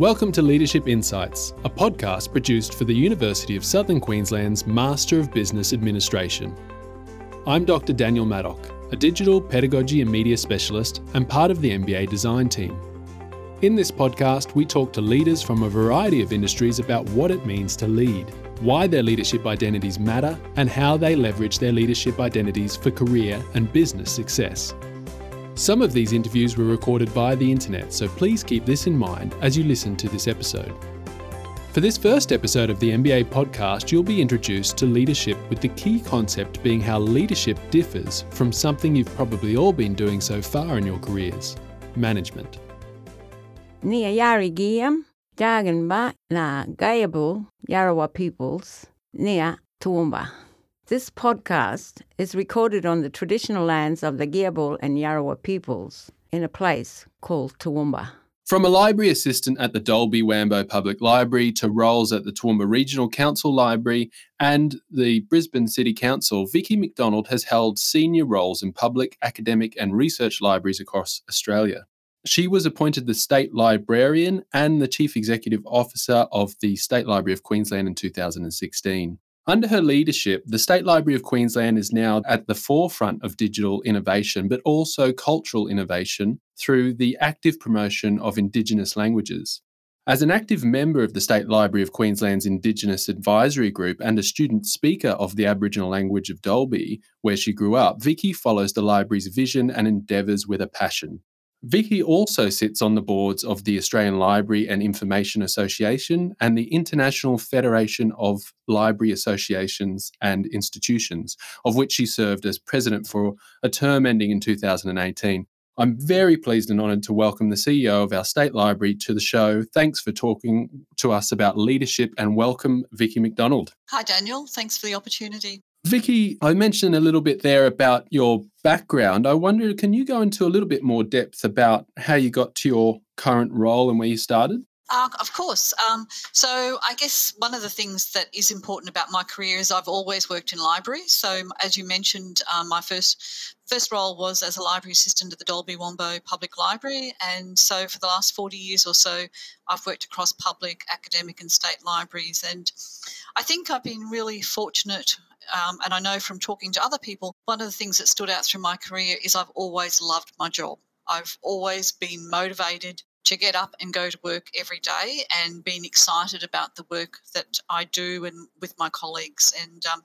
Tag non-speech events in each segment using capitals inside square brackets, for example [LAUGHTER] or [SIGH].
Welcome to Leadership Insights, a podcast produced for the University of Southern Queensland's Master of Business Administration. I'm Dr. Daniel Maddock, a digital pedagogy and media specialist and part of the MBA design team. In this podcast, we talk to leaders from a variety of industries about what it means to lead, why their leadership identities matter, and how they leverage their leadership identities for career and business success. Some of these interviews were recorded via the internet, so please keep this in mind as you listen to this episode. For this first episode of the MBA podcast, you'll be introduced to leadership with the key concept being how leadership differs from something you've probably all been doing so far in your careers management. Nia Yari Giam, Jaganba na Gayabu Yarawa peoples, Nia Toowoomba. This podcast is recorded on the traditional lands of the Giabal and Yarawa peoples in a place called Toowoomba. From a library assistant at the Dalby Wambo Public Library to roles at the Toowoomba Regional Council Library and the Brisbane City Council, Vicki McDonald has held senior roles in public, academic, and research libraries across Australia. She was appointed the State Librarian and the Chief Executive Officer of the State Library of Queensland in 2016. Under her leadership, the State Library of Queensland is now at the forefront of digital innovation, but also cultural innovation through the active promotion of Indigenous languages. As an active member of the State Library of Queensland's Indigenous Advisory Group and a student speaker of the Aboriginal language of Dalby, where she grew up, Vicki follows the library's vision and endeavours with a passion. Vicki also sits on the boards of the Australian Library and Information Association and the International Federation of Library Associations and Institutions, of which she served as president for a term ending in 2018. I'm very pleased and honoured to welcome the CEO of our state library to the show. Thanks for talking to us about leadership and welcome, Vicki McDonald. Hi, Daniel. Thanks for the opportunity. Vicki, I mentioned a little bit there about your background. I wonder, can you go into a little bit more depth about how you got to your current role and where you started? Uh, of course. Um, so, I guess one of the things that is important about my career is I've always worked in libraries. So, as you mentioned, um, my first first role was as a library assistant at the Dalby Wambo Public Library, and so for the last forty years or so, I've worked across public, academic, and state libraries. And I think I've been really fortunate um, and I know from talking to other people, one of the things that stood out through my career is I've always loved my job. I've always been motivated to get up and go to work every day and been excited about the work that I do and with my colleagues. And um,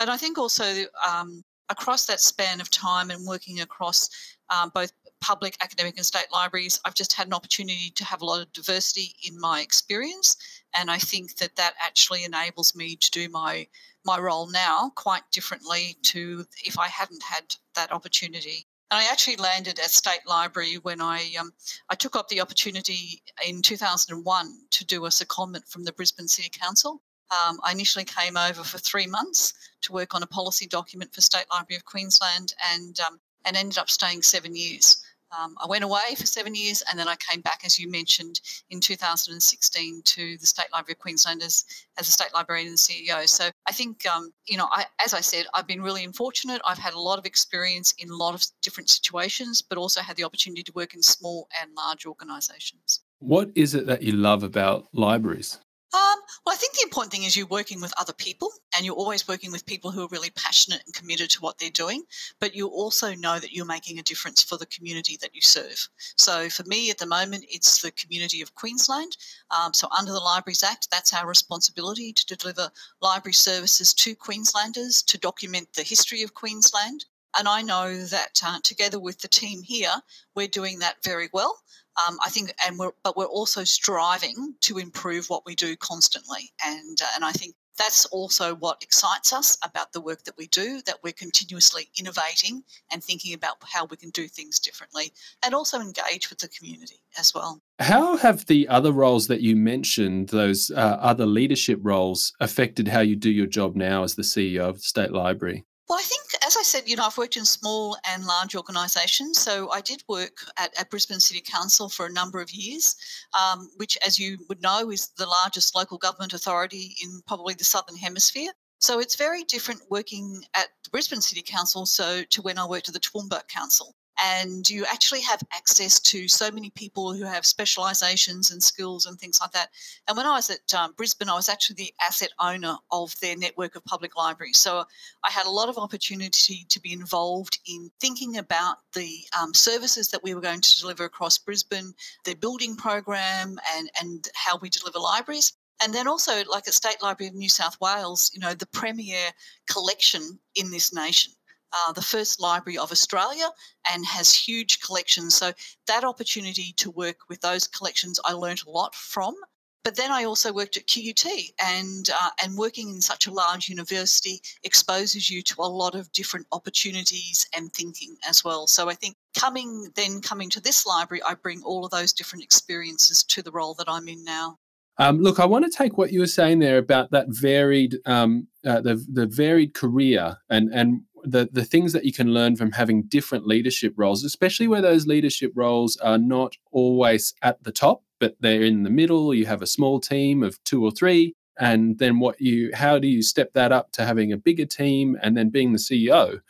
and I think also um, across that span of time and working across um, both public, academic, and state libraries, I've just had an opportunity to have a lot of diversity in my experience, and I think that that actually enables me to do my my role now quite differently to if I hadn't had that opportunity. And I actually landed at State Library when I um, I took up the opportunity in 2001 to do a secondment from the Brisbane City Council. Um, I initially came over for three months to work on a policy document for State Library of Queensland, and um, and ended up staying seven years. Um, I went away for seven years and then I came back, as you mentioned, in 2016 to the State Library of Queensland as, as a state librarian and CEO. So I think, um, you know, I, as I said, I've been really fortunate. I've had a lot of experience in a lot of different situations, but also had the opportunity to work in small and large organisations. What is it that you love about libraries? Um, well, I think the important thing is you're working with other people and you're always working with people who are really passionate and committed to what they're doing, but you also know that you're making a difference for the community that you serve. So for me at the moment, it's the community of Queensland. Um, so under the Libraries Act, that's our responsibility to deliver library services to Queenslanders, to document the history of Queensland. And I know that uh, together with the team here, we're doing that very well. Um, I think, and we're, but we're also striving to improve what we do constantly, and uh, and I think that's also what excites us about the work that we do. That we're continuously innovating and thinking about how we can do things differently, and also engage with the community as well. How have the other roles that you mentioned, those uh, other leadership roles, affected how you do your job now as the CEO of the State Library? Well, I think, as I said, you know, I've worked in small and large organisations. So I did work at, at, Brisbane City Council for a number of years, um, which, as you would know, is the largest local government authority in probably the Southern Hemisphere. So it's very different working at the Brisbane City Council so to when I worked at the Toowoomba Council. And you actually have access to so many people who have specializations and skills and things like that. And when I was at um, Brisbane, I was actually the asset owner of their network of public libraries. So I had a lot of opportunity to be involved in thinking about the um, services that we were going to deliver across Brisbane, their building program, and, and how we deliver libraries. And then also, like at State Library of New South Wales, you know, the premier collection in this nation uh, the first library of Australia and has huge collections. So that opportunity to work with those collections, I learned a lot from. But then I also worked at QUT, and uh, and working in such a large university exposes you to a lot of different opportunities and thinking as well. So I think coming then coming to this library, I bring all of those different experiences to the role that I'm in now. Um, look, I want to take what you were saying there about that varied, um, uh, the the varied career, and and the the things that you can learn from having different leadership roles, especially where those leadership roles are not always at the top, but they're in the middle. You have a small team of two or three, and then what you how do you step that up to having a bigger team and then being the CEO?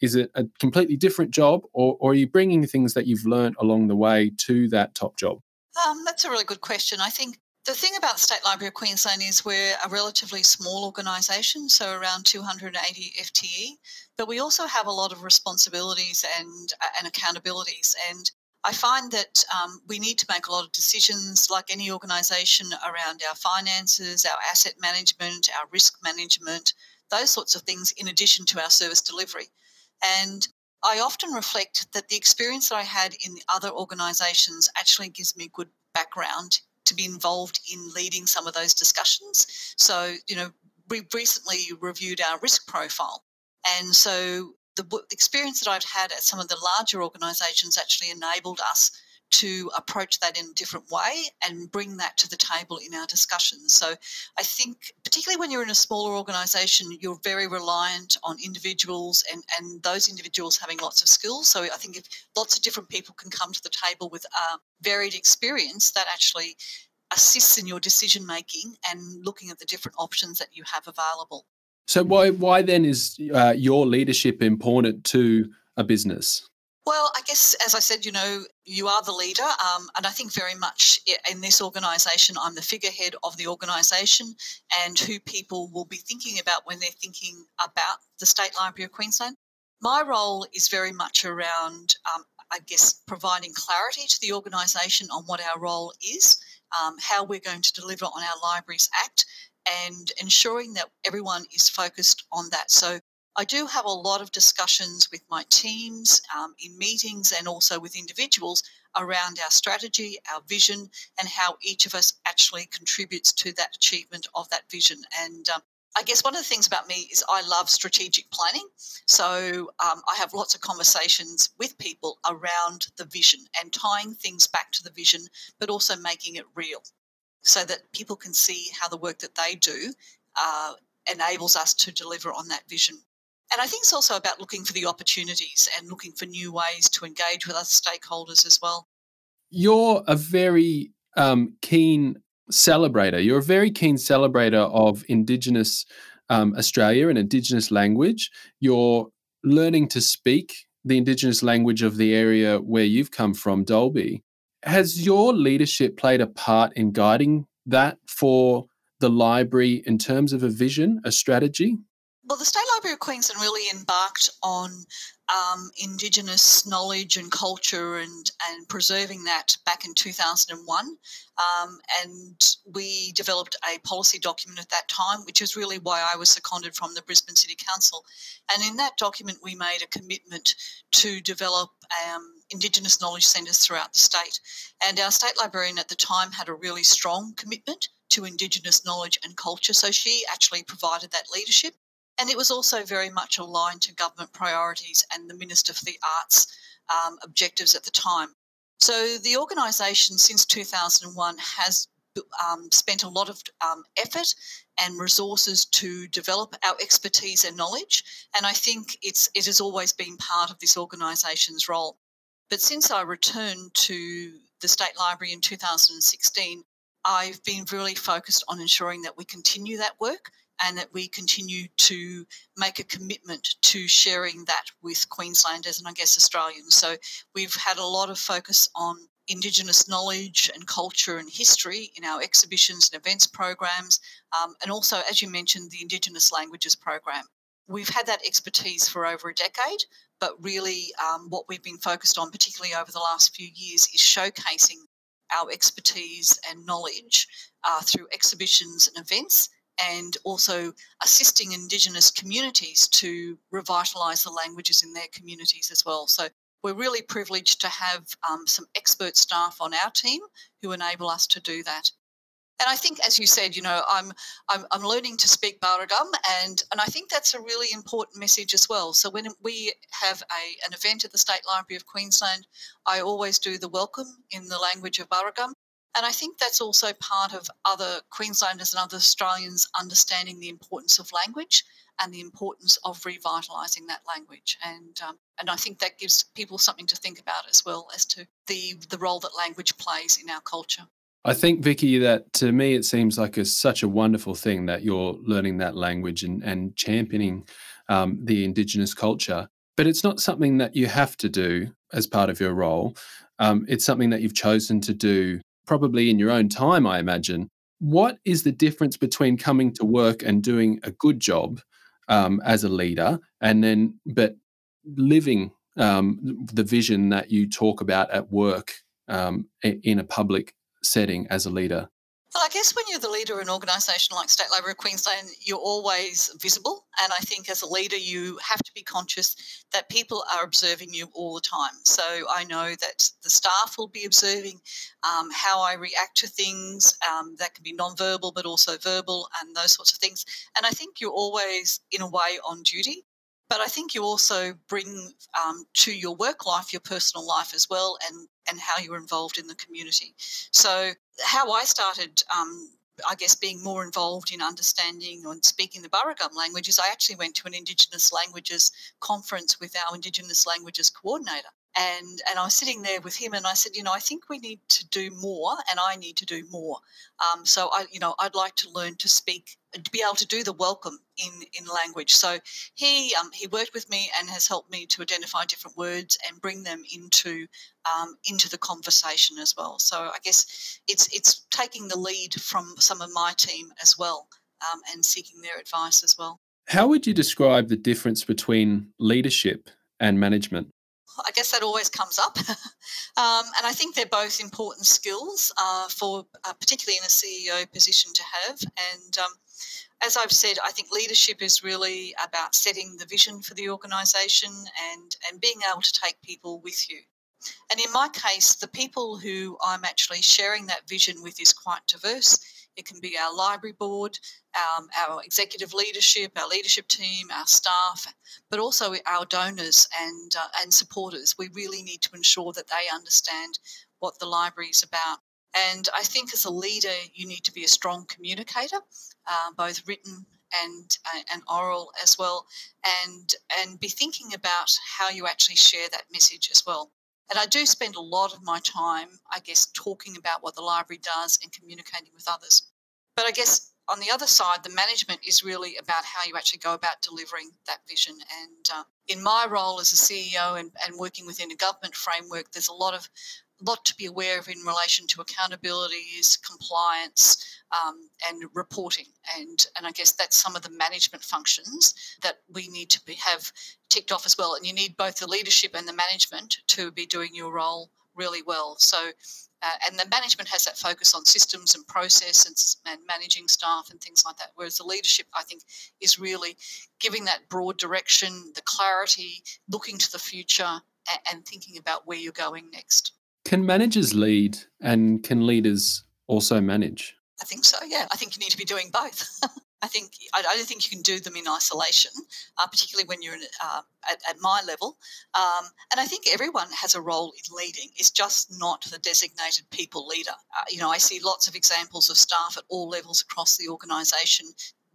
Is it a completely different job, or, or are you bringing things that you've learned along the way to that top job? Um, that's a really good question. I think the thing about State Library of Queensland is we're a relatively small organisation, so around 280 FTE, but we also have a lot of responsibilities and, uh, and accountabilities. And I find that um, we need to make a lot of decisions, like any organisation, around our finances, our asset management, our risk management, those sorts of things, in addition to our service delivery. And I often reflect that the experience that I had in other organisations actually gives me good background to be involved in leading some of those discussions. So, you know, we recently reviewed our risk profile. And so the experience that I've had at some of the larger organizations actually enabled us to approach that in a different way and bring that to the table in our discussions. So I think, particularly when you're in a smaller organization, you're very reliant on individuals and, and those individuals having lots of skills. So I think if lots of different people can come to the table with a varied experience, that actually assists in your decision making and looking at the different options that you have available. So why why then is uh, your leadership important to a business? Well, I guess, as I said, you know, you are the leader. Um, and I think very much in this organisation, I'm the figurehead of the organisation and who people will be thinking about when they're thinking about the State Library of Queensland. My role is very much around, um, I guess, providing clarity to the organisation on what our role is, um, how we're going to deliver on our Libraries Act, and ensuring that everyone is focused on that. So I do have a lot of discussions with my teams um, in meetings and also with individuals around our strategy, our vision, and how each of us actually contributes to that achievement of that vision. And um, I guess one of the things about me is I love strategic planning. So um, I have lots of conversations with people around the vision and tying things back to the vision, but also making it real so that people can see how the work that they do uh, enables us to deliver on that vision. And I think it's also about looking for the opportunities and looking for new ways to engage with other stakeholders as well. You're a very um, keen celebrator. You're a very keen celebrator of Indigenous um, Australia and Indigenous language. You're learning to speak the Indigenous language of the area where you've come from, Dalby. Has your leadership played a part in guiding that for the library in terms of a vision, a strategy? Well, the State Library of Queensland really embarked on um, Indigenous knowledge and culture and, and preserving that back in 2001. Um, and we developed a policy document at that time, which is really why I was seconded from the Brisbane City Council. And in that document, we made a commitment to develop um, Indigenous knowledge centres throughout the state. And our state librarian at the time had a really strong commitment to Indigenous knowledge and culture. So she actually provided that leadership. And it was also very much aligned to government priorities and the Minister for the Arts um, objectives at the time. So the organisation since 2001 has um, spent a lot of um, effort and resources to develop our expertise and knowledge. And I think it's it has always been part of this organisation's role. But since I returned to the State Library in 2016, I've been really focused on ensuring that we continue that work and that we continue to make a commitment to sharing that with Queenslanders and I guess Australians. So we've had a lot of focus on Indigenous knowledge and culture and history in our exhibitions and events programs, um, and also, as you mentioned, the Indigenous languages program. We've had that expertise for over a decade, but really um, what we've been focused on, particularly over the last few years, is showcasing our expertise and knowledge uh, through exhibitions and events and also assisting Indigenous communities to revitalise the languages in their communities as well. So we're really privileged to have um, some expert staff on our team who enable us to do that. And I think, as you said, you know, I'm I'm, I'm learning to speak Barunggam, and and I think that's a really important message as well. So when we have a an event at the State Library of Queensland, I always do the welcome in the language of Barunggam, and I think that's also part of other Queenslanders and other Australians understanding the importance of language and the importance of revitalising that language. And um, and I think that gives people something to think about as well as to the the role that language plays in our culture. I think, Vicki, that to me it seems like a, such a wonderful thing that you're learning that language and, and championing um, the Indigenous culture. But it's not something that you have to do as part of your role. Um, it's something that you've chosen to do probably in your own time, I imagine. What is the difference between coming to work and doing a good job um, as a leader and then, but living um, the vision that you talk about at work um, in a public setting as a leader? Well, I guess when you're the leader of an organisation like State Library of Queensland, you're always visible. And I think as a leader, you have to be conscious that people are observing you all the time. So I know that the staff will be observing um, how I react to things. Um, that can be non-verbal, but also verbal, and those sorts of things. And I think you're always, in a way, on duty. But I think you also bring um, to your work life your personal life as well, and and how you're involved in the community. So how I started. Um, I guess being more involved in understanding and speaking the Barunggam languages, I actually went to an Indigenous languages conference with our Indigenous languages coordinator and and I was sitting there with him, and I said, you know, I think we need to do more, and I need to do more. Um, so I, you know, I'd like to learn to speak, to be able to do the welcome in in language. So he um, he worked with me and has helped me to identify different words and bring them into um, into the conversation as well. So I guess it's it's taking the lead from some of my team as well, um, and seeking their advice as well. How would you describe the difference between leadership and management? I guess that always comes up. [LAUGHS] um, and I think they're both important skills uh, for, uh, particularly in a CEO position to have. And um, as I've said, I think leadership is really about setting the vision for the organisation and, and being able to take people with you. And in my case, the people who I'm actually sharing that vision with is quite diverse. It can be our library board, um, our executive leadership, our leadership team, our staff, but also our donors and uh, and supporters. We really need to ensure that they understand what the library is about. And I think as a leader, you need to be a strong communicator, uh, both written and uh, and oral as well, and and be thinking about how you actually share that message as well. And I do spend a lot of my time, I guess, talking about what the library does and communicating with others. But I guess on the other side, the management is really about how you actually go about delivering that vision. And uh, in my role as a CEO and, and working within a government framework, there's a lot of lot to be aware of in relation to accountabilities, compliance, um, and reporting. And and I guess that's some of the management functions that we need to be, have ticked off as well. And you need both the leadership and the management to be doing your role really well. So. Uh, and the management has that focus on systems and process and, and managing staff and things like that. Whereas the leadership, I think, is really giving that broad direction, the clarity, looking to the future, and, and thinking about where you're going next. Can managers lead and can leaders also manage? I think so, yeah. I think you need to be doing both. [LAUGHS] I think I, don't think you can do them in isolation, uh, particularly when you're in, uh, at, at, my level. Um, and I think everyone has a role in leading. It's just not the designated people leader. Uh, you know, I see lots of examples of staff at all levels across the organisation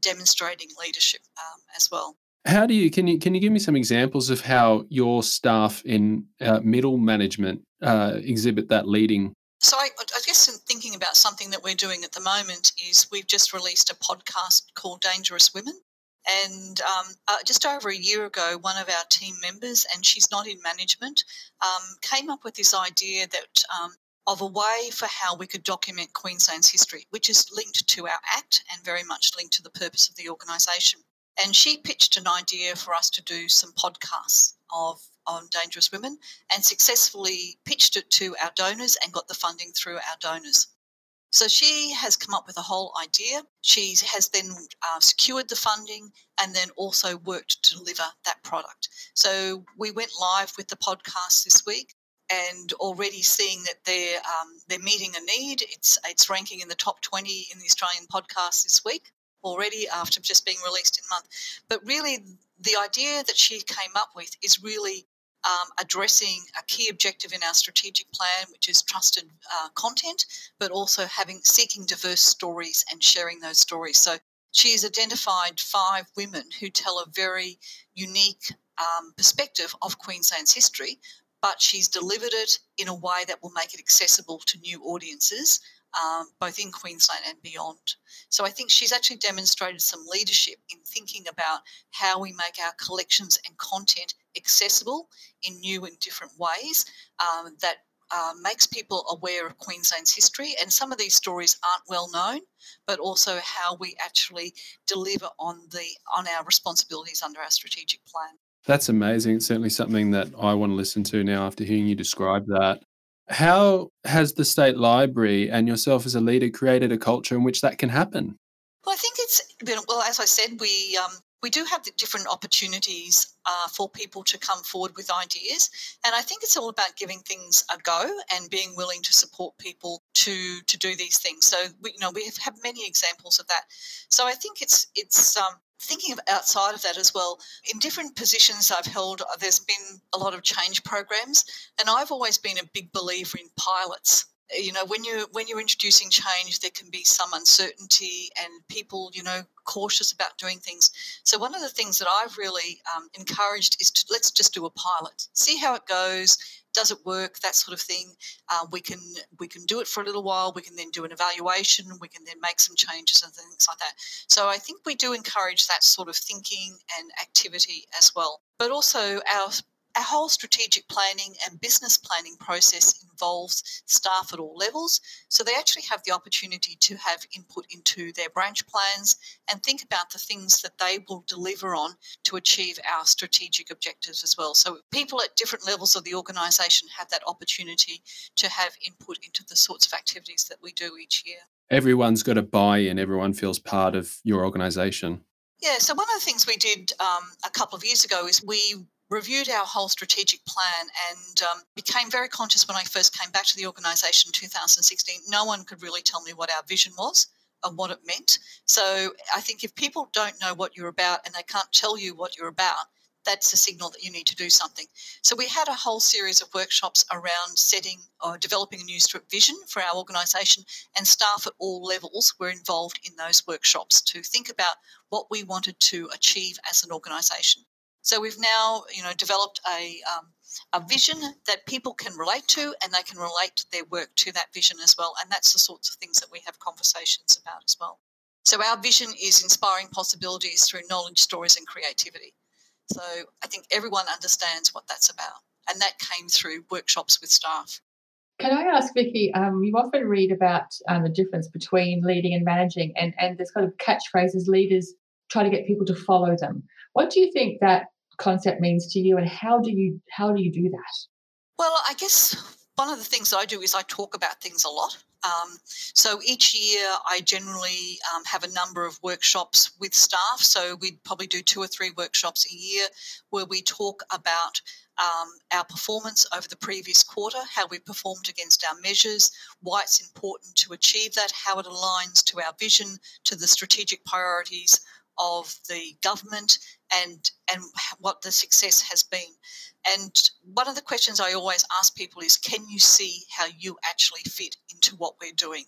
demonstrating leadership um, as well. How do you can you can you give me some examples of how your staff in uh, middle management uh, exhibit that leading So I, I, guess in thinking about something that we're doing at the moment is we've just released a podcast called Dangerous Women. And um, uh, just over a year ago, one of our team members, and she's not in management, um, came up with this idea that um, of a way for how we could document Queensland's history, which is linked to our Act and very much linked to the purpose of the organisation. And she pitched an idea for us to do some podcasts of on dangerous women and successfully pitched it to our donors and got the funding through our donors. So she has come up with a whole idea. She has then uh, secured the funding and then also worked to deliver that product. So we went live with the podcast this week and already seeing that they're um, they're meeting a need. It's it's ranking in the top 20 in the Australian podcast this week already after just being released in month. But really, the idea that she came up with is really um, addressing a key objective in our strategic plan, which is trusted uh, content, but also having seeking diverse stories and sharing those stories. So she's identified five women who tell a very unique um, perspective of Queensland's history, but she's delivered it in a way that will make it accessible to new audiences um, both in Queensland and beyond. So I think she's actually demonstrated some leadership in thinking about how we make our collections and content accessible in new and different ways um, that uh, makes people aware of Queensland's history. And some of these stories aren't well known, but also how we actually deliver on the on our responsibilities under our strategic plan. That's amazing. It's certainly something that I want to listen to now after hearing you describe that. How has the State Library and yourself as a leader created a culture in which that can happen? Well, I think it's well, as I said, we um, we do have different opportunities uh, for people to come forward with ideas, and I think it's all about giving things a go and being willing to support people to to do these things. So we, you know, we have, have many examples of that. So I think it's it's um, thinking of outside of that as well, in different positions I've held, uh, there's been a lot of change programs, and I've always been a big believer in pilots. You know, when you when you're introducing change, there can be some uncertainty and people, you know, cautious about doing things. So one of the things that I've really um, encouraged is to let's just do a pilot, see how it goes does it work that sort of thing uh, we can we can do it for a little while we can then do an evaluation we can then make some changes and things like that. So i think we do encourage that sort of thinking and activity as well. But also our our whole strategic planning and business planning process involves staff at all levels. So they actually have the opportunity to have input into their branch plans and think about the things that they will deliver on to achieve our strategic objectives as well. So people at different levels of the organisation have that opportunity to have input into the sorts of activities that we do each year. Everyone's got a buy in, everyone feels part of your organisation. Yeah, so one of the things we did um, a couple of years ago is we reviewed our whole strategic plan and um, became very conscious when I first came back to the organisation in 2016. No one could really tell me what our vision was and what it meant. So I think if people don't know what you're about and they can't tell you what you're about, that's a signal that you need to do something. So we had a whole series of workshops around setting or developing a new vision for our organisation, and staff at all levels were involved in those workshops to think about what we wanted to achieve as an organisation. So we've now, you know, developed a um, a vision that people can relate to, and they can relate their work to that vision as well. And that's the sorts of things that we have conversations about as well. So our vision is inspiring possibilities through knowledge, stories, and creativity. So I think everyone understands what that's about, and that came through workshops with staff. Can I ask, Vicki? Um, you often read about um, the difference between leading and managing, and and there's kind of catchphrases leaders try to get people to follow them. What do you think that concept means to you and how do you how do you do that? Well i guess one of the things i do is i talk about things a lot. Um, so each year i generally um, have a number of workshops with staff. So we'd probably do two or three workshops a year where we talk about um, our performance over the previous quarter, how we performed against our measures, why it's important to achieve that, how it aligns to our vision, to the strategic priorities of the government and and what the success has been. And one of the questions I always ask people is, can you see how you actually fit into what we're doing?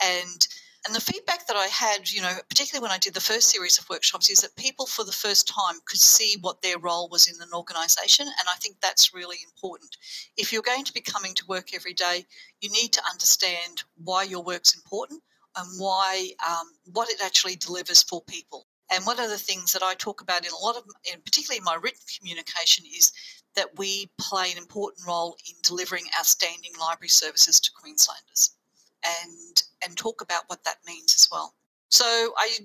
And And the feedback that I had, you know, particularly when I did the first series of workshops, is that people for the first time could see what their role was in an organisation. And I think that's really important. If you're going to be coming to work every day, you need to understand why your work's important and why um, what it actually delivers for people. And one of the things that I talk about in a lot of, in particularly in my written communication, is that we play an important role in delivering outstanding library services to Queenslanders and and talk about what that means as well. So I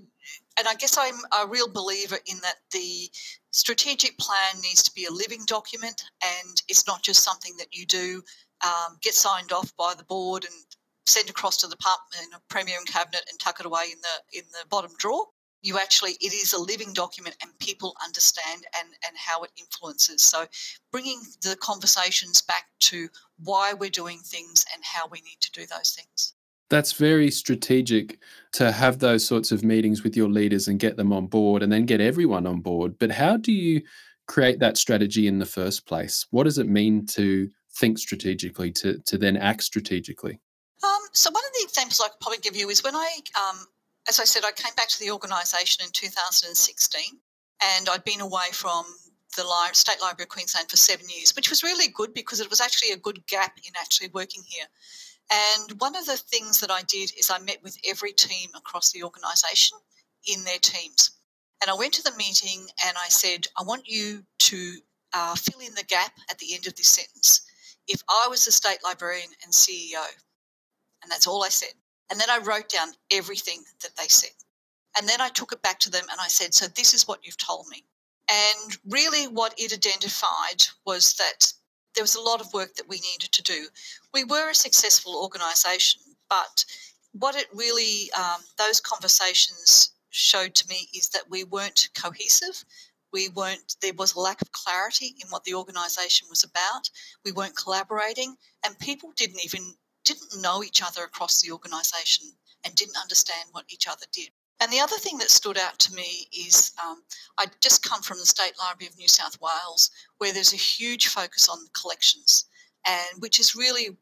and I guess I'm a real believer in that the strategic plan needs to be a living document and it's not just something that you do um, get signed off by the board and send across to the know, premier and cabinet and tuck it away in the in the bottom drawer you actually it is a living document and people understand and and how it influences. So bringing the conversations back to why we're doing things and how we need to do those things. That's very strategic to have those sorts of meetings with your leaders and get them on board and then get everyone on board. But how do you create that strategy in the first place? What does it mean to think strategically to to then act strategically? Um, so one of the examples I could probably give you is when I um, as I said, I came back to the organisation in 2016 and I'd been away from the State Library of Queensland for seven years, which was really good because it was actually a good gap in actually working here. And one of the things that I did is I met with every team across the organisation in their teams. And I went to the meeting and I said, I want you to uh, fill in the gap at the end of this sentence. If I was the state librarian and CEO, and that's all I said. And then I wrote down everything that they said. And then I took it back to them and I said, So this is what you've told me. And really, what it identified was that there was a lot of work that we needed to do. We were a successful organisation, but what it really, um, those conversations showed to me is that we weren't cohesive. We weren't, there was a lack of clarity in what the organisation was about. We weren't collaborating, and people didn't even didn't know each other across the organisation and didn't understand what each other did. And the other thing that stood out to me is um, I'd just come from the State Library of New South Wales, where there's a huge focus on collections, and which is really,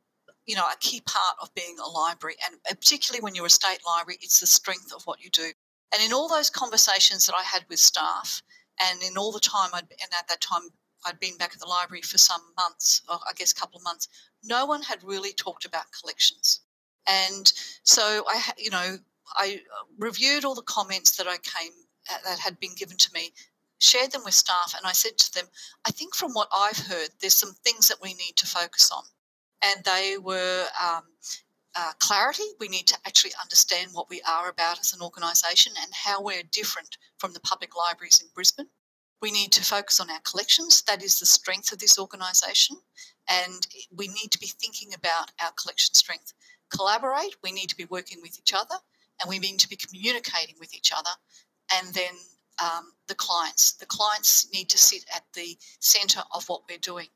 you know, a key part of being a library. And particularly when you're a state library, it's the strength of what you do. And in all those conversations that I had with staff, and in all the time I'd, and at that time I'd been back at the library for some months, or I guess a couple of months, no one had really talked about collections. And so I, you know, I reviewed all the comments that I came uh, that had been given to me, shared them with staff, and I said to them, I think from what I've heard, there's some things that we need to focus on. And they were um, uh, clarity. We need to actually understand what we are about as an organisation and how we're different from the public libraries in Brisbane. We need to focus on our collections. That is the strength of this organisation. And we need to be thinking about our collection strength. Collaborate, we need to be working with each other, and we need to be communicating with each other. And then um, the clients. The clients need to sit at the centre of what we're doing.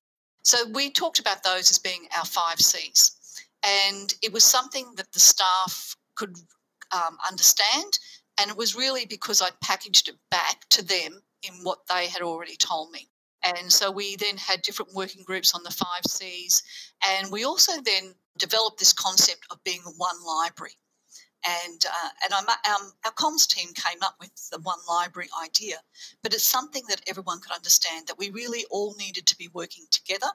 So we talked about those as being our five C's. And it was something that the staff could um, understand. And it was really because I'd packaged it back to them in what they had already told me. And so we then had different working groups on the five C's. And we also then developed this concept of being one library. And, uh, and our, um, our comms team came up with the one library idea, but it's something that everyone could understand that we really all needed to be working together.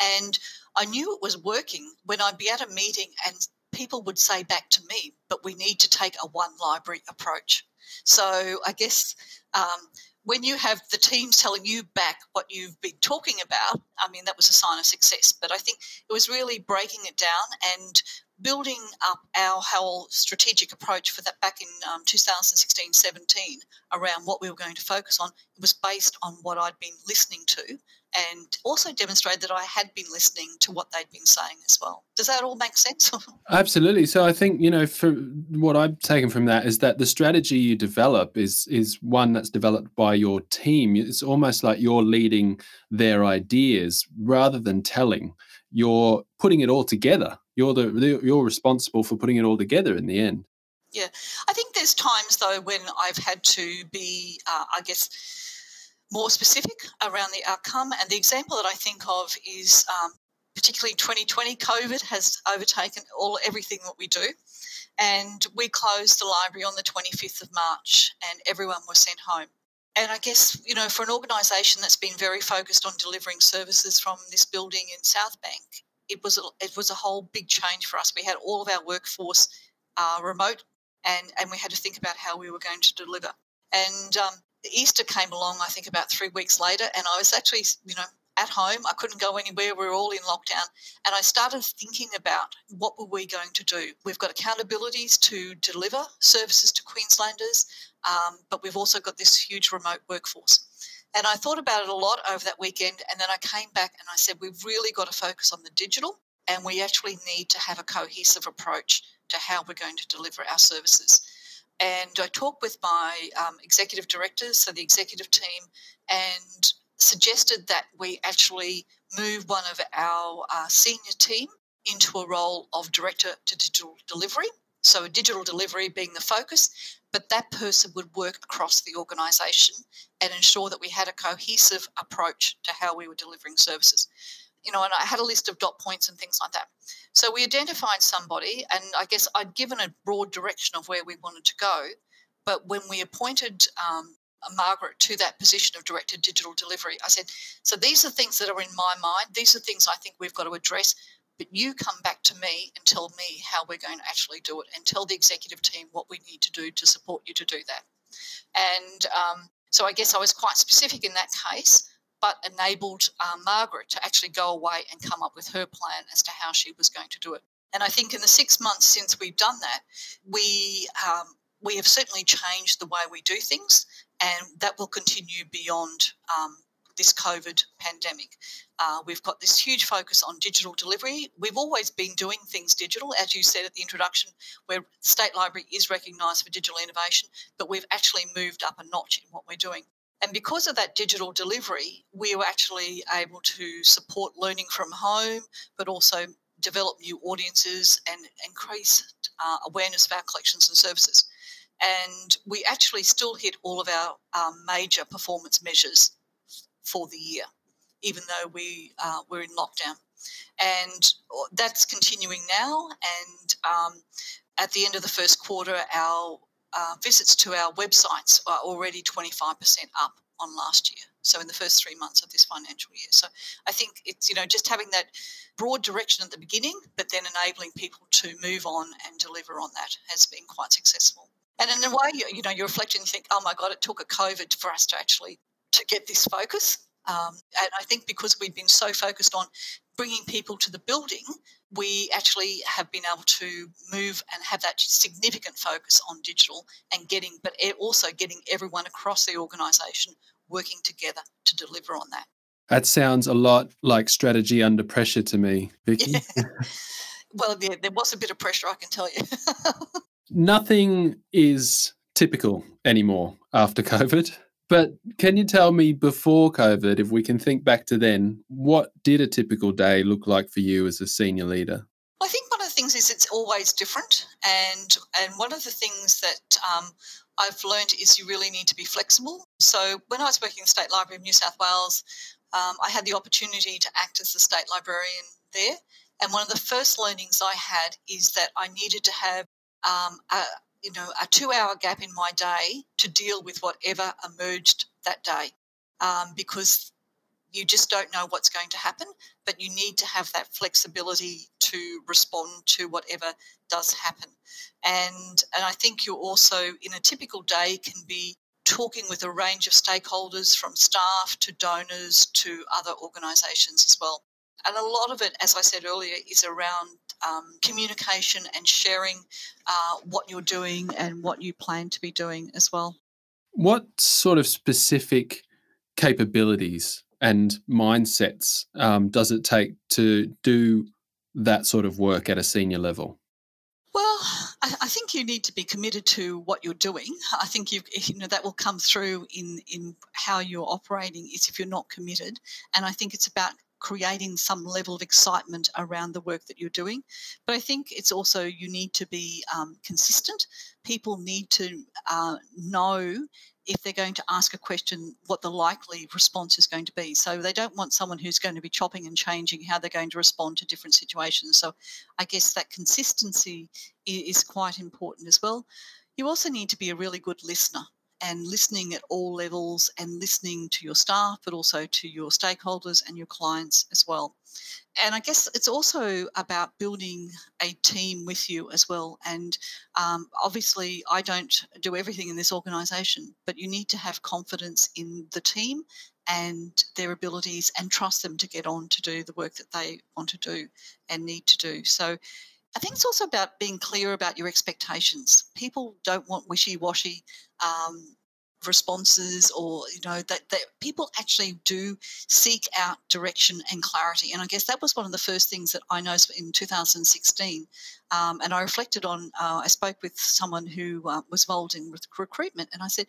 And I knew it was working when I'd be at a meeting and people would say back to me, but we need to take a one library approach. So I guess um, when you have the teams telling you back what you've been talking about, I mean, that was a sign of success. But I think it was really breaking it down and building up our whole strategic approach for that back in um, 2016 17 around what we were going to focus on. It was based on what I'd been listening to and also demonstrated that I had been listening to what they'd been saying as well. Does that all make sense? [LAUGHS] Absolutely. So I think you know, for what I've taken from that is that the strategy you develop is is one that's developed by your team. It's almost like you're leading their ideas rather than telling. You're putting it all together. You're the you're responsible for putting it all together in the end. Yeah, I think there's times though when I've had to be, uh, I guess more specific around the outcome. And the example that I think of is um, particularly 2020, COVID has overtaken all everything that we do. And we closed the library on the 25th of March, and everyone was sent home. And I guess, you know, for an organisation that's been very focused on delivering services from this building in South Bank, it was a, it was a whole big change for us. We had all of our workforce uh, remote, and and we had to think about how we were going to deliver. And um, Easter came along, I think, about three weeks later, and I was actually, you know, at home. I couldn't go anywhere. We were all in lockdown. And I started thinking about what were we going to do? We've got accountabilities to deliver services to Queenslanders, um, but we've also got this huge remote workforce. And I thought about it a lot over that weekend. And then I came back and I said, we've really got to focus on the digital and we actually need to have a cohesive approach to how we're going to deliver our services. And I talked with my um, executive directors, so the executive team, and suggested that we actually move one of our uh, senior team into a role of director to digital delivery. So, digital delivery being the focus, but that person would work across the organisation and ensure that we had a cohesive approach to how we were delivering services. You know, and I had a list of dot points and things like that. So we identified somebody, and I guess I'd given a broad direction of where we wanted to go. But when we appointed um, Margaret to that position of director digital delivery, I said, So these are things that are in my mind. These are things I think we've got to address. But you come back to me and tell me how we're going to actually do it and tell the executive team what we need to do to support you to do that. And um, so I guess I was quite specific in that case, but enabled uh, Margaret to actually go away and come up with her plan as to how she was going to do it. And I think in the six months since we've done that, we um, we have certainly changed the way we do things, and that will continue beyond um, this COVID pandemic. Uh, we've got this huge focus on digital delivery. We've always been doing things digital, as you said at the introduction, where the State Library is recognised for digital innovation, but we've actually moved up a notch in what we're doing. And because of that digital delivery, we were actually able to support learning from home, but also develop new audiences and increase uh, awareness of our collections and services. And we actually still hit all of our um, major performance measures for the year, even though we uh, were in lockdown. And uh, that's continuing now. And um, at the end of the first quarter, our uh, visits to our websites are already 25% up on last year. So in the first three months of this financial year. So I think it's, you know, just having that broad direction at the beginning, but then enabling people to move on and deliver on that has been quite successful. And in a way, you, know, you reflect and you think, oh my God, it took a COVID for us to actually to get this focus. Um, and I think because we've been so focused on bringing people to the building, we actually have been able to move and have that significant focus on digital and getting, but also getting everyone across the organisation working together to deliver on that. That sounds a lot like strategy under pressure to me, Vicki. Yeah. [LAUGHS] well, yeah, there was a bit of pressure, I can tell you. [LAUGHS] Nothing is typical anymore after COVID. But can you tell me before COVID, if we can think back to then, what did a typical day look like for you as a senior leader? I think one of the things is it's always different, and and one of the things that um, I've learned is you really need to be flexible. So when I was working in the State Library of New South Wales, um, I had the opportunity to act as the state librarian there, and one of the first learnings I had is that I needed to have um, a, you know, a two hour gap in my day to deal with whatever emerged that day um, because you just don't know what's going to happen, but you need to have that flexibility to respond to whatever does happen. And, and I think you also, in a typical day, can be talking with a range of stakeholders from staff to donors to other organisations as well. And a lot of it, as I said earlier, is around um, communication and sharing uh, what you're doing and what you plan to be doing as well. What sort of specific capabilities and mindsets um, does it take to do that sort of work at a senior level? Well, I, I, think you need to be committed to what you're doing. I think you you know that will come through in in how you're operating. Is if you're not committed, and I think it's about creating some level of excitement around the work that you're doing. But I think it's also you need to be um, consistent. People need to uh, know if they're going to ask a question, what the likely response is going to be. So they don't want someone who's going to be chopping and changing how they're going to respond to different situations. So I guess that consistency is quite important as well. You also need to be a really good listener and listening at all levels and listening to your staff, but also to your stakeholders and your clients as well. And I guess it's also about building a team with you as well. And um, obviously, I don't do everything in this organization, but you need to have confidence in the team and their abilities and trust them to get on to do the work that they want to do and need to do. So I think it's also about being clear about your expectations. People don't want wishy washy um, responses or you know that, that people actually do seek out direction and clarity and i guess that was one of the first things that i noticed in 2016 um, and i reflected on uh, i spoke with someone who uh, was involved in recruitment and i said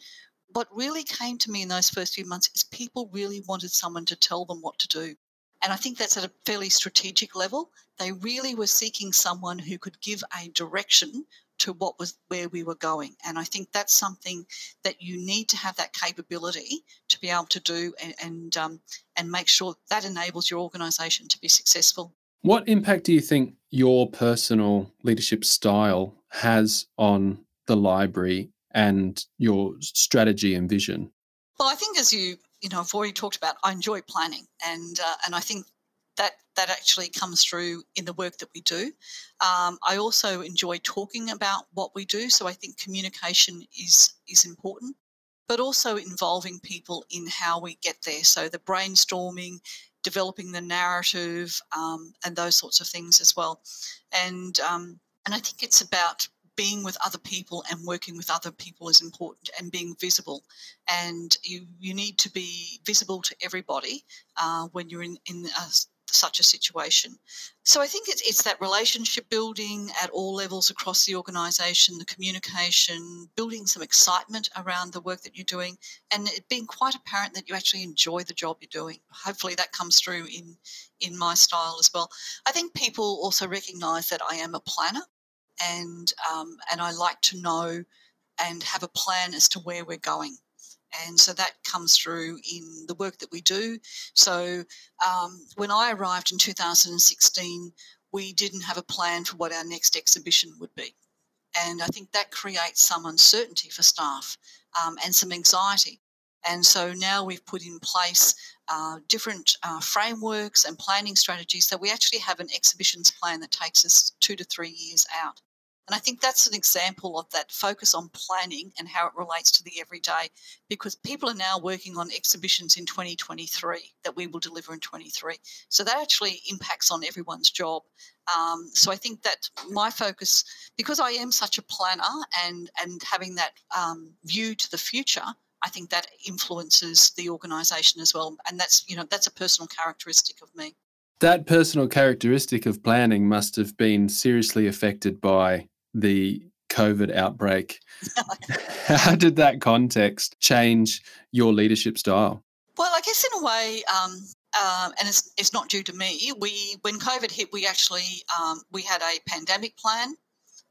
what really came to me in those first few months is people really wanted someone to tell them what to do and I think that's at a fairly strategic level. They really were seeking someone who could give a direction to what was where we were going. And I think that's something that you need to have that capability to be able to do and and, um, and make sure that enables your organisation to be successful. What impact do you think your personal leadership style has on the library and your strategy and vision? Well, I think as you you know, I've already talked about, I enjoy planning, and uh, and I think that that actually comes through in the work that we do. Um, I also enjoy talking about what we do, so I think communication is is important, but also involving people in how we get there. So the brainstorming, developing the narrative, um, and those sorts of things as well. And um, and I think it's about being with other people and working with other people is important and being visible. And you, you need to be visible to everybody uh, when you're in, in a, such a situation. So I think it's, it's that relationship building at all levels across the organisation, the communication, building some excitement around the work that you're doing, and it being quite apparent that you actually enjoy the job you're doing. Hopefully that comes through in in my style as well. I think people also recognise that I am a planner and um, and I like to know and have a plan as to where we're going. And so that comes through in the work that we do. So um, when I arrived in 2016, we didn't have a plan for what our next exhibition would be. And I think that creates some uncertainty for staff um, and some anxiety. And so now we've put in place uh, different uh, frameworks and planning strategies so we actually have an exhibitions plan that takes us two to three years out. And I think that's an example of that focus on planning and how it relates to the everyday because people are now working on exhibitions in 2023 that we will deliver in 23. So that actually impacts on everyone's job. Um, so I think that my focus, because I am such a planner and, and having that um, view to the future, I think that influences the organisation as well. And that's, you know, that's a personal characteristic of me. That personal characteristic of planning must have been seriously affected by the COVID outbreak. [LAUGHS] How did that context change your leadership style? Well, I guess in a way, um, um, and it's, it's not due to me. We when COVID hit, we actually um, we had a pandemic plan.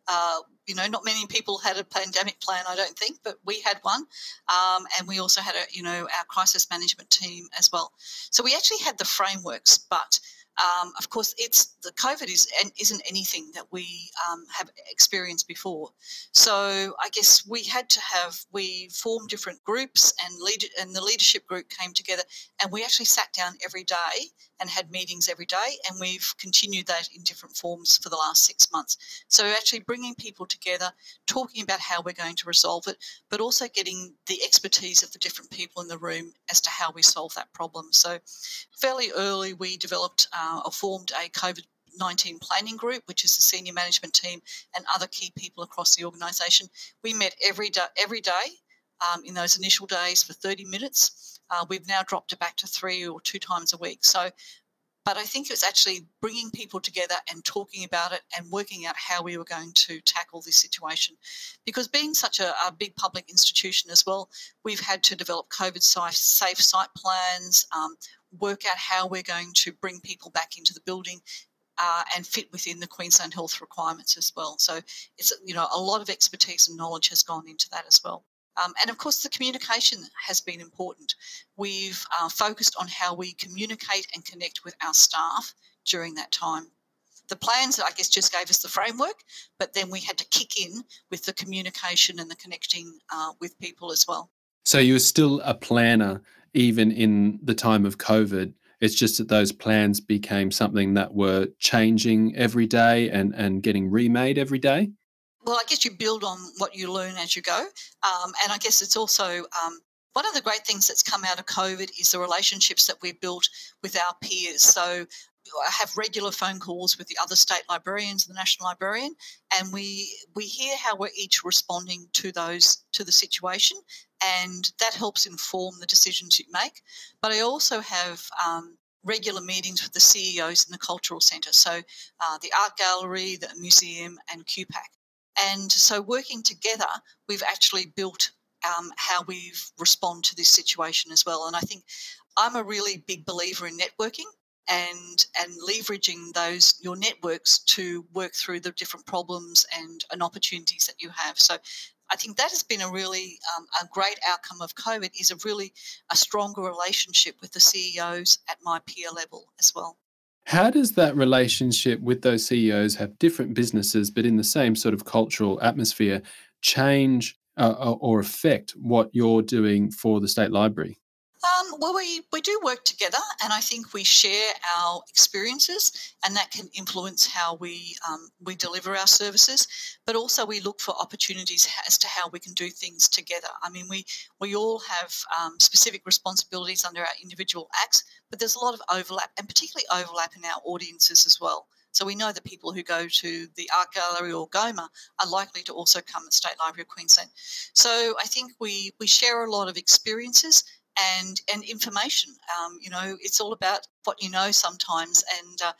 Uh, you know, not many people had a pandemic plan, I don't think, but we had one, um, and we also had a you know our crisis management team as well. So we actually had the frameworks, but um, of course, it's the COVID is and isn't anything that we um, have experienced before. So I guess we had to have we formed different groups and lead and the leadership group came together and we actually sat down every day and had meetings every day and we've continued that in different forms for the last six months. So actually bringing people together, talking about how we're going to resolve it, but also getting the expertise of the different people in the room as to how we solve that problem. So fairly early we developed uh, or formed a COVID 19 planning group, which is the senior management team and other key people across the organisation. We met every day, every day um, in those initial days for 30 minutes. Uh, we've now dropped it back to three or two times a week. So, but I think it's actually bringing people together and talking about it and working out how we were going to tackle this situation. Because being such a, a big public institution as well, we've had to develop COVID safe site plans, um, work out how we're going to bring people back into the building uh, and fit within the Queensland health requirements as well. So it's you know a lot of expertise and knowledge has gone into that as well. Um, and of course, the communication has been important. We've uh, focused on how we communicate and connect with our staff during that time. The plans, I guess, just gave us the framework, but then we had to kick in with the communication and the connecting uh, with people as well. So you were still a planner even in the time of COVID. It's just that those plans became something that were changing every day and, and getting remade every day? Well, I guess you build on what you learn as you go. Um, and I guess it's also um, one of the great things that's come out of COVID is the relationships that we've built with our peers. So I have regular phone calls with the other state librarians, the national librarian, and we we hear how we're each responding to those to the situation, and that helps inform the decisions you make. But I also have um, regular meetings with the CEOs in the cultural centre, so uh, the art gallery, the museum, and QPAC. And so, working together, we've actually built um, how we respond to this situation as well. And I think I'm a really big believer in networking and and leveraging those your networks to work through the different problems and, and opportunities that you have. So I think that has been a really um, a great outcome of COVID is a really a stronger relationship with the CEOs at my peer level as well. How does that relationship with those CEOs have different businesses but in the same sort of cultural atmosphere change uh, or affect what you're doing for the State Library? Um, well, we, we do work together, and I think we share our experiences, and that can influence how we um, we deliver our services. But also, we look for opportunities as to how we can do things together. I mean, we we all have um, specific responsibilities under our individual acts, but there's a lot of overlap, and particularly overlap in our audiences as well. So we know that people who go to the art gallery or GOMA are likely to also come at State Library of Queensland. So I think we we share a lot of experiences and and information. Um, you know, it's all about what you know sometimes, and uh,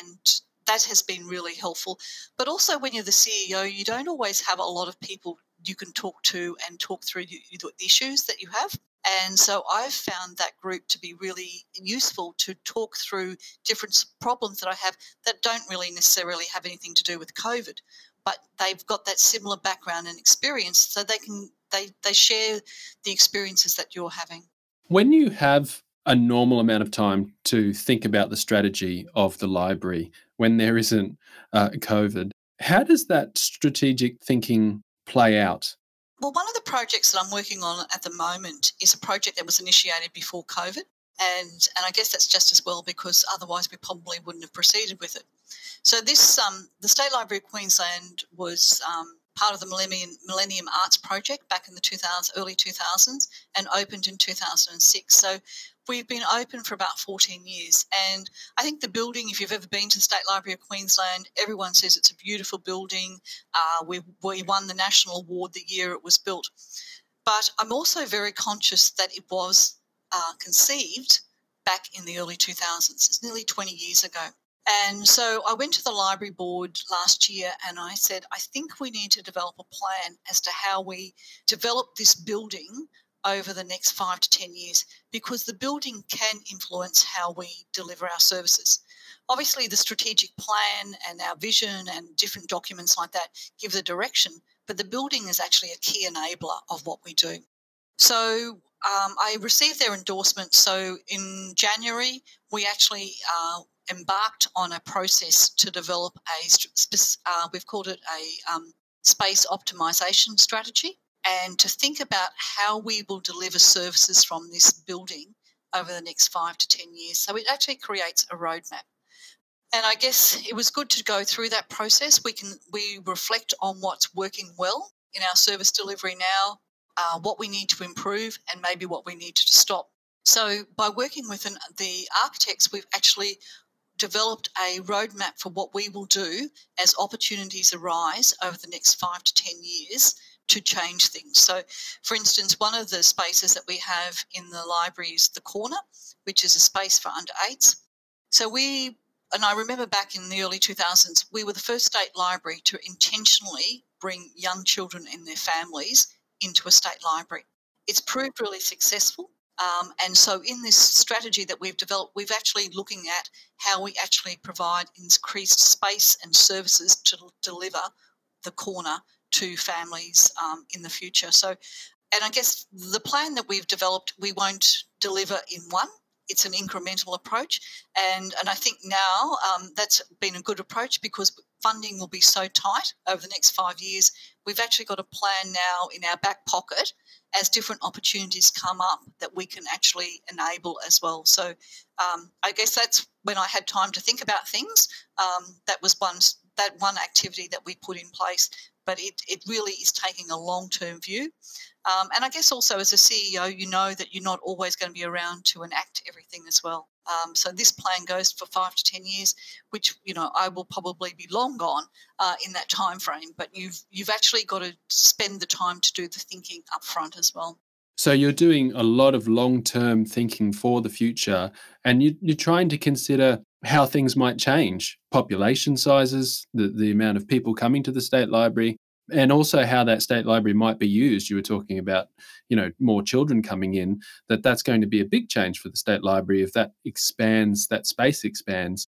and that has been really helpful. But also, when you're the CEO, you don't always have a lot of people you can talk to and talk through the, the issues that you have. And so I've found that group to be really useful to talk through different problems that I have that don't really necessarily have anything to do with COVID, but they've got that similar background and experience, so they can they they share the experiences that you're having. When you have a normal amount of time to think about the strategy of the library when there isn't uh, COVID, how does that strategic thinking play out? Well, one of the projects that I'm working on at the moment is a project that was initiated before COVID. And, and I guess that's just as well because otherwise we probably wouldn't have proceeded with it. So this um, the State Library of Queensland was um, part of the Millennium, Millennium Arts Project back in the 2000s, early 2000s and opened in 2006. So we've been open for about 14 years. And I think the building, if you've ever been to the State Library of Queensland, everyone says it's a beautiful building. Uh, we, we won the national award the year it was built. But I'm also very conscious that it was uh, conceived back in the early 2000s. It's nearly 20 years ago. And so I went to the library board last year and I said, I think we need to develop a plan as to how we develop this building over the next five to 10 years because the building can influence how we deliver our services. Obviously, the strategic plan and our vision and different documents like that give the direction, but the building is actually a key enabler of what we do. So um, I received their endorsement. So in January, we actually uh, embarked on a process to develop a, uh, we've called it a um, space optimization strategy, and to think about how we will deliver services from this building over the next five to 10 years. So it actually creates a roadmap. And I guess it was good to go through that process. We can we reflect on what's working well in our service delivery now, uh, what we need to improve, and maybe what we need to stop. So by working with an, the architects, we've actually developed a roadmap for what we will do as opportunities arise over the next five to 10 years to change things. So, for instance, one of the spaces that we have in the library is the corner, which is a space for under eights. So, we, and I remember back in the early 2000s, we were the first state library to intentionally bring young children and their families into a state library. It's proved really successful. Um, and so, in this strategy that we've developed, we've actually looking at how we actually provide increased space and services to deliver the corner to families um, in the future. So, and I guess the plan that we've developed, we won't deliver in one. It's an incremental approach, and and I think now um, that's been a good approach because funding will be so tight over the next five years. We've actually got a plan now in our back pocket as different opportunities come up that we can actually enable as well. So um, I guess that's when I had time to think about things. Um, that was one that one activity that we put in place, but it, it really is taking a long term view. Um, and I guess also as a CEO, you know that you're not always going to be around to enact everything as well. Um, so this plan goes for five to ten years, which you know I will probably be long gone uh, in that time frame. But you've you've actually got to spend the time to do the thinking up front as well. So you're doing a lot of long-term thinking for the future, and you, you're trying to consider how things might change, population sizes, the, the amount of people coming to the state library, and also how that state library might be used you were talking about you know more children coming in that that's going to be a big change for the state library if that expands that space expands.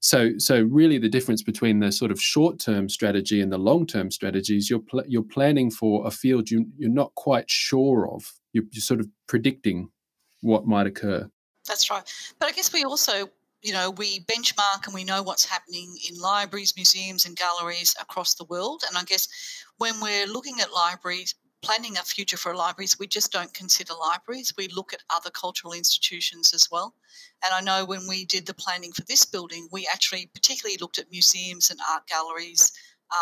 So so really the difference between the sort of short term strategy and the long term strategies you're pl- you're planning for a field you, you're not quite sure of. You're, you're sort of predicting what might occur. That's right. But i guess we also you know, we benchmark and we know what's happening in libraries, museums, and galleries across the world. And I guess when we're looking at libraries, planning a future for libraries, we just don't consider libraries. We look at other cultural institutions as well. And I know when we did the planning for this building, we actually particularly looked at museums and art galleries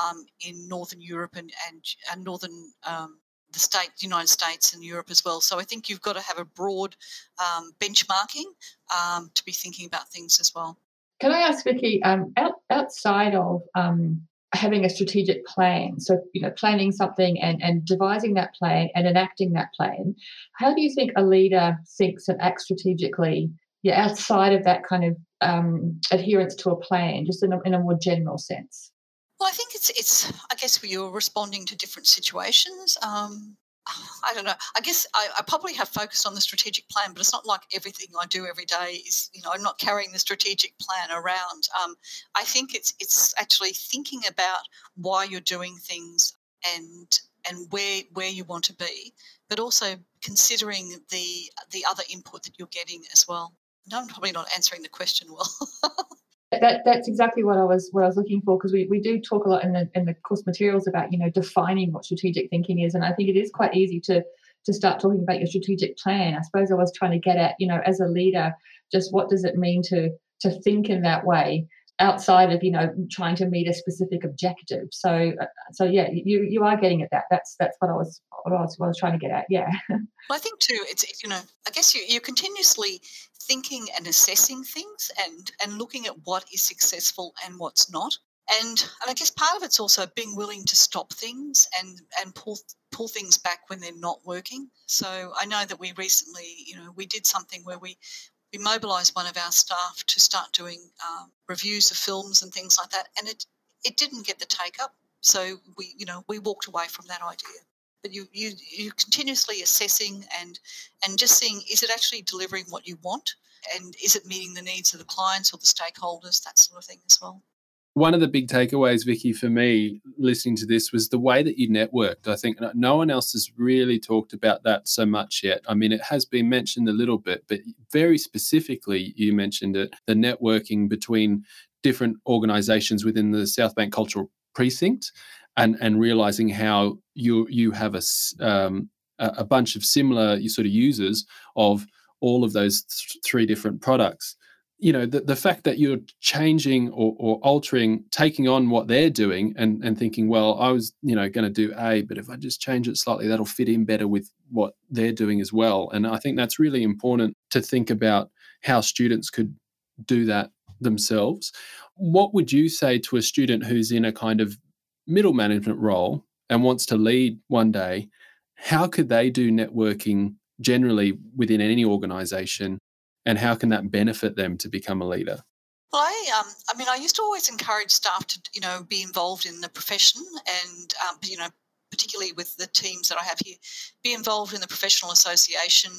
um, in Northern Europe and, and, and Northern um, the state, United States, and Europe as well. So I think you've got to have a broad um, benchmarking um, to be thinking about things as well. Can I ask Vicki, um, out, outside of um, having a strategic plan, so you know, planning something and, and devising that plan and enacting that plan, how do you think a leader thinks and acts strategically? Yeah, outside of that kind of um, adherence to a plan, just in a, in a more general sense. Well, I think it's it's. I guess you're responding to different situations. Um, [SIGHS] I don't know. I guess I, I, probably have focused on the strategic plan, but it's not like everything I do every day is. You know, I'm not carrying the strategic plan around. Um, I think it's it's actually thinking about why you're doing things and and where where you want to be, but also considering the the other input that you're getting as well. No, I'm probably not answering the question well. [LAUGHS] that that's exactly what I was what I was looking for because we, we do talk a lot in the in the course materials about you know defining what strategic thinking is and I think it is quite easy to to start talking about your strategic plan. I suppose I was trying to get at you know as a leader just what does it mean to to think in that way outside of you know trying to meet a specific objective. So uh, so yeah you you are getting at that. That's that's what I was what I was, what I was trying to get at. Yeah. [LAUGHS] Well, I think too it's you know I guess you you're continuously thinking and assessing things and and looking at what is successful and what's not. And, and I guess part of it's also being willing to stop things and, and pull pull things back when they're not working. So I know that we recently, you know, we did something where we we mobilised one of our staff to start doing um, reviews of films and things like that, and it it didn't get the take up. So we, you know, we walked away from that idea. But you you you continuously assessing and and just seeing is it actually delivering what you want? And is it meeting the needs of the clients or the stakeholders? That sort of thing as well one of the big takeaways vicki for me listening to this was the way that you networked. I think no one else has really talked about that so much yet. I mean it has been mentioned a little bit but very specifically you mentioned it the networking between different organizations within the south bank cultural precinct and and realizing how you you have a um, a bunch of similar sort of users of all of those th- three different products you know the, the fact that you're changing or, or altering taking on what they're doing and and thinking well i was you know going to do a but if i just change it slightly that'll fit in better with what they're doing as well. And i think that's really important to think about how students could do that themselves. What would you say to a student who's in a kind of middle management role and wants to lead one day, how could they do networking generally within any organization and how can that benefit them to become a leader? Well, I, um, I mean, I used to always encourage staff to, you know, be involved in the profession, and um, you know, particularly with the teams that I have here, be involved in the professional association,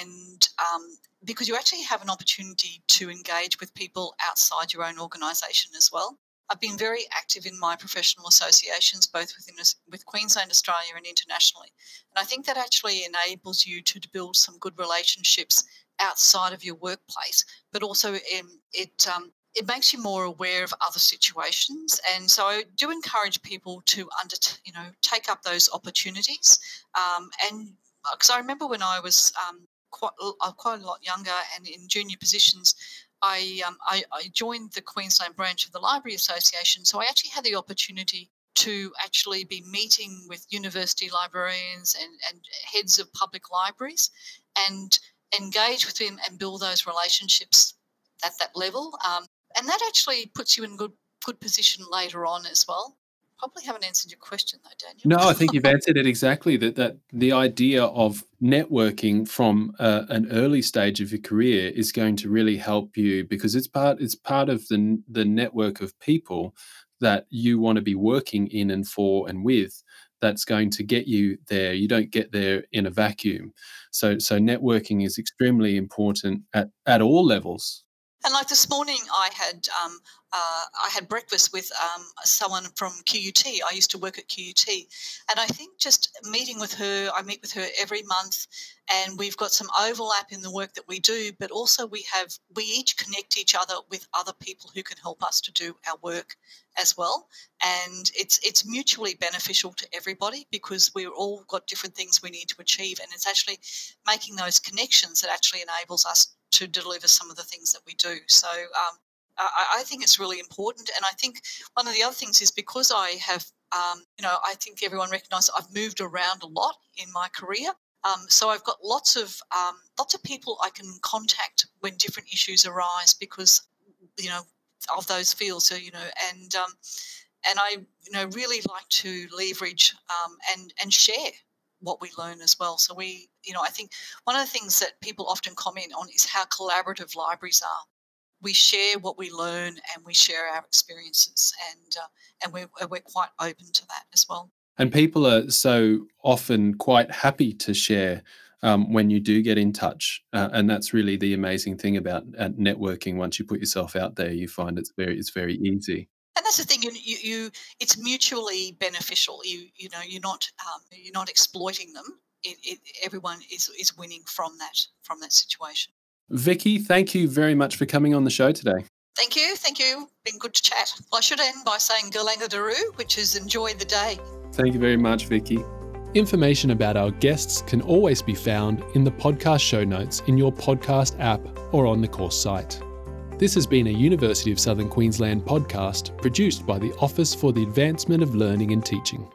and um, because you actually have an opportunity to engage with people outside your own organisation as well. I've been very active in my professional associations, both within with Queensland, Australia, and internationally. And I think that actually enables you to build some good relationships outside of your workplace, but also um, it um, it makes you more aware of other situations. And so I do encourage people to under you know take up those opportunities. Um, and because I remember when I was um, quite uh, quite a lot younger and in junior positions, I, um, I, I joined the Queensland branch of the Library Association. So I actually had the opportunity to actually be meeting with university librarians and, and heads of public libraries and engage with them and build those relationships at that level. Um, and that actually puts you in good good position later on as well probably haven't answered your question though, Daniel. No, I think you've [LAUGHS] answered it exactly. That that the idea of networking from uh, an early stage of your career is going to really help you because it's part it's part of the the network of people that you want to be working in and for and with that's going to get you there. You don't get there in a vacuum. So so networking is extremely important at at all levels and like this morning, I had um, uh, I had breakfast with um, someone from QUT. I used to work at QUT, and I think just meeting with her, I meet with her every month, and we've got some overlap in the work that we do, but also we have we each connect each other with other people who can help us to do our work as well, and it's it's mutually beneficial to everybody because we're all got different things we need to achieve, and it's actually making those connections that actually enables us to deliver some of the things that we do. So um, I, I, think it's really important. And I think one of the other things is because I have, um, you know, I think everyone recognises I've moved around a lot in my career. Um, so I've got lots of um, lots of people I can contact when different issues arise because you know of those fields. So you know, and um, and I you know really like to leverage um, and and share what we learn as well. So we, you know, I think one of the things that people often comment on is how collaborative libraries are. We share what we learn and we share our experiences, and uh, and we're we're quite open to that as well. And people are so often quite happy to share um, when you do get in touch, uh, and that's really the amazing thing about uh, networking. Once you put yourself out there, you find it's very it's very easy and that's the thing you, you, you, it's mutually beneficial you you know you're not um, you're not exploiting them it, it, everyone is is winning from that from that situation. Vicki thank you very much for coming on the show today. Thank you thank you. Been good to chat. Well, i should end by saying galanga daru which is enjoy the day. Thank you very much vicki. Information about our guests can always be found in the podcast show notes in your podcast app or on the course site. This has been a University of Southern Queensland podcast produced by the Office for the Advancement of Learning and Teaching.